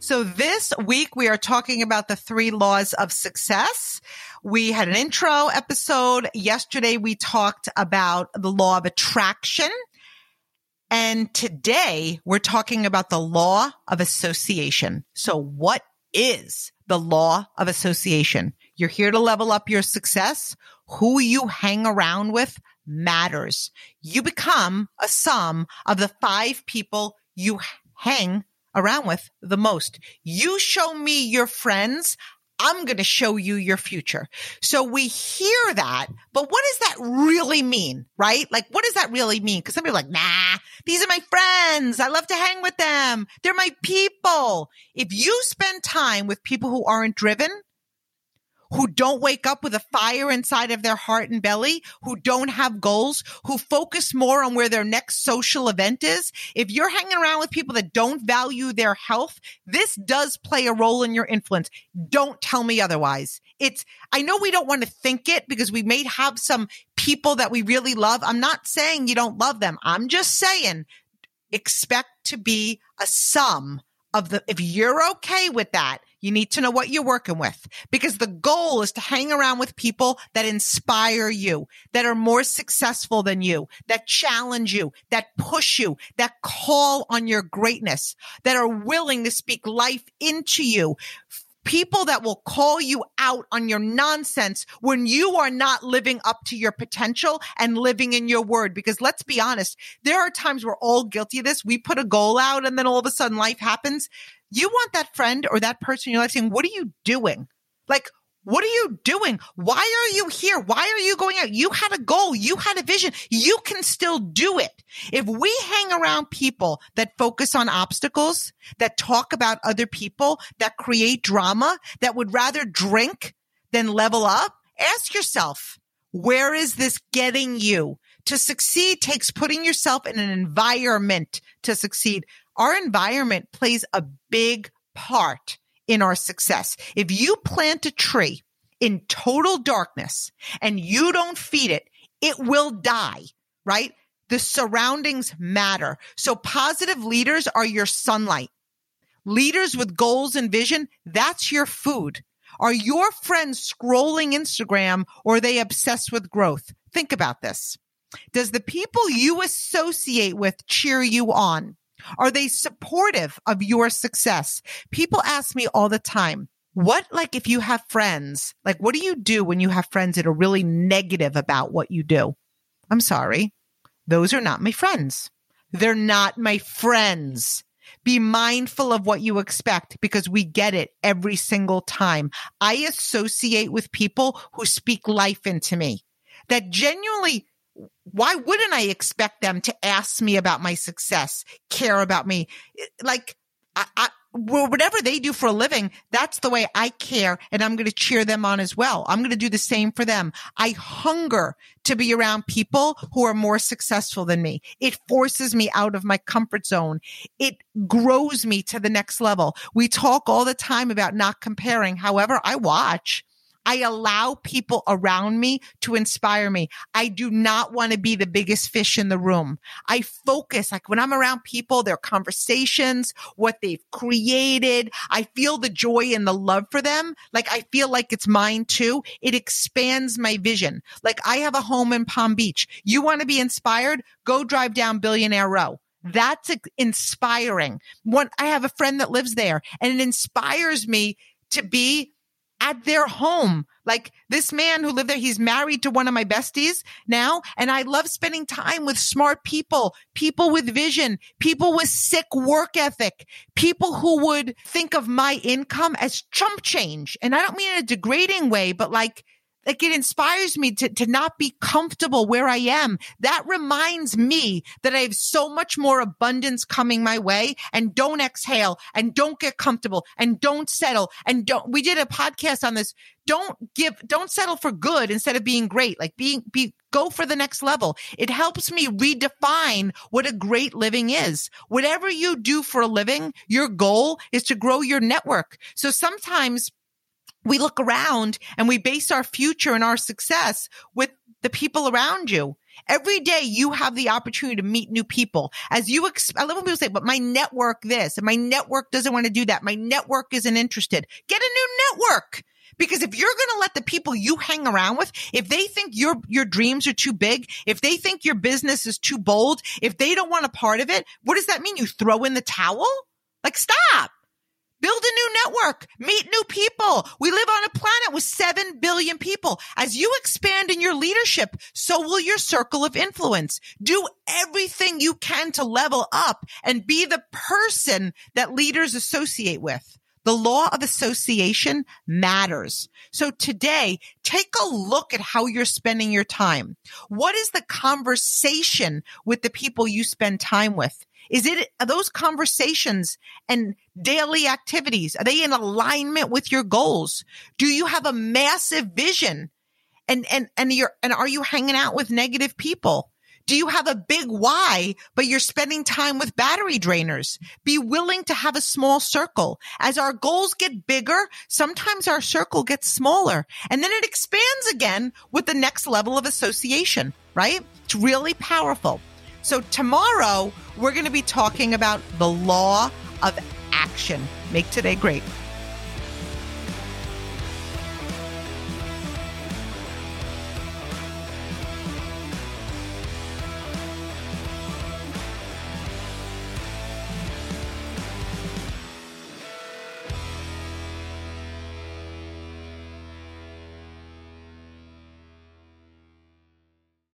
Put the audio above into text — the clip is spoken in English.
So this week we are talking about the three laws of success. We had an intro episode. Yesterday we talked about the law of attraction. And today we're talking about the law of association. So what is the law of association? You're here to level up your success. Who you hang around with matters. You become a sum of the five people you hang around with the most. You show me your friends. I'm going to show you your future. So we hear that, but what does that really mean? Right? Like, what does that really mean? Cause some people are like, nah, these are my friends. I love to hang with them. They're my people. If you spend time with people who aren't driven, who don't wake up with a fire inside of their heart and belly, who don't have goals, who focus more on where their next social event is. If you're hanging around with people that don't value their health, this does play a role in your influence. Don't tell me otherwise. It's, I know we don't want to think it because we may have some people that we really love. I'm not saying you don't love them. I'm just saying expect to be a sum of the, if you're okay with that, you need to know what you're working with because the goal is to hang around with people that inspire you, that are more successful than you, that challenge you, that push you, that call on your greatness, that are willing to speak life into you people that will call you out on your nonsense when you are not living up to your potential and living in your word. Because let's be honest, there are times we're all guilty of this. We put a goal out and then all of a sudden life happens. You want that friend or that person in your life saying, what are you doing? Like, what are you doing? Why are you here? Why are you going out? You had a goal. You had a vision. You can still do it. If we hang around people that focus on obstacles, that talk about other people, that create drama, that would rather drink than level up, ask yourself, where is this getting you? To succeed takes putting yourself in an environment to succeed. Our environment plays a big part in our success. If you plant a tree in total darkness and you don't feed it, it will die, right? The surroundings matter. So positive leaders are your sunlight. Leaders with goals and vision, that's your food. Are your friends scrolling Instagram or are they obsessed with growth? Think about this. Does the people you associate with cheer you on? Are they supportive of your success? People ask me all the time, what, like, if you have friends, like, what do you do when you have friends that are really negative about what you do? I'm sorry. Those are not my friends. They're not my friends. Be mindful of what you expect because we get it every single time. I associate with people who speak life into me that genuinely why wouldn't I expect them to ask me about my success, care about me? Like, I, I, whatever they do for a living, that's the way I care. And I'm going to cheer them on as well. I'm going to do the same for them. I hunger to be around people who are more successful than me. It forces me out of my comfort zone. It grows me to the next level. We talk all the time about not comparing. However, I watch I allow people around me to inspire me. I do not want to be the biggest fish in the room. I focus, like when I'm around people, their conversations, what they've created. I feel the joy and the love for them. Like I feel like it's mine too. It expands my vision. Like I have a home in Palm Beach. You want to be inspired? Go drive down Billionaire Row. That's inspiring. One, I have a friend that lives there and it inspires me to be at their home. Like this man who lived there, he's married to one of my besties now. And I love spending time with smart people, people with vision, people with sick work ethic, people who would think of my income as chump change. And I don't mean in a degrading way, but like, like it inspires me to, to not be comfortable where I am. That reminds me that I have so much more abundance coming my way and don't exhale and don't get comfortable and don't settle and don't, we did a podcast on this. Don't give, don't settle for good instead of being great. Like being, be, go for the next level. It helps me redefine what a great living is. Whatever you do for a living, your goal is to grow your network. So sometimes we look around and we base our future and our success with the people around you. Every day you have the opportunity to meet new people. As you, I love when people say, but my network this and my network doesn't want to do that. My network isn't interested. Get a new network. Because if you're going to let the people you hang around with, if they think your, your dreams are too big, if they think your business is too bold, if they don't want a part of it, what does that mean? You throw in the towel? Like stop. Build a new network, meet new people. We live on a planet with 7 billion people. As you expand in your leadership, so will your circle of influence. Do everything you can to level up and be the person that leaders associate with. The law of association matters. So today, take a look at how you're spending your time. What is the conversation with the people you spend time with? Is it are those conversations and daily activities? Are they in alignment with your goals? Do you have a massive vision? And and and you're and are you hanging out with negative people? Do you have a big why, but you're spending time with battery drainers? Be willing to have a small circle. As our goals get bigger, sometimes our circle gets smaller and then it expands again with the next level of association, right? It's really powerful. So tomorrow we're going to be talking about the law of action. Make today great.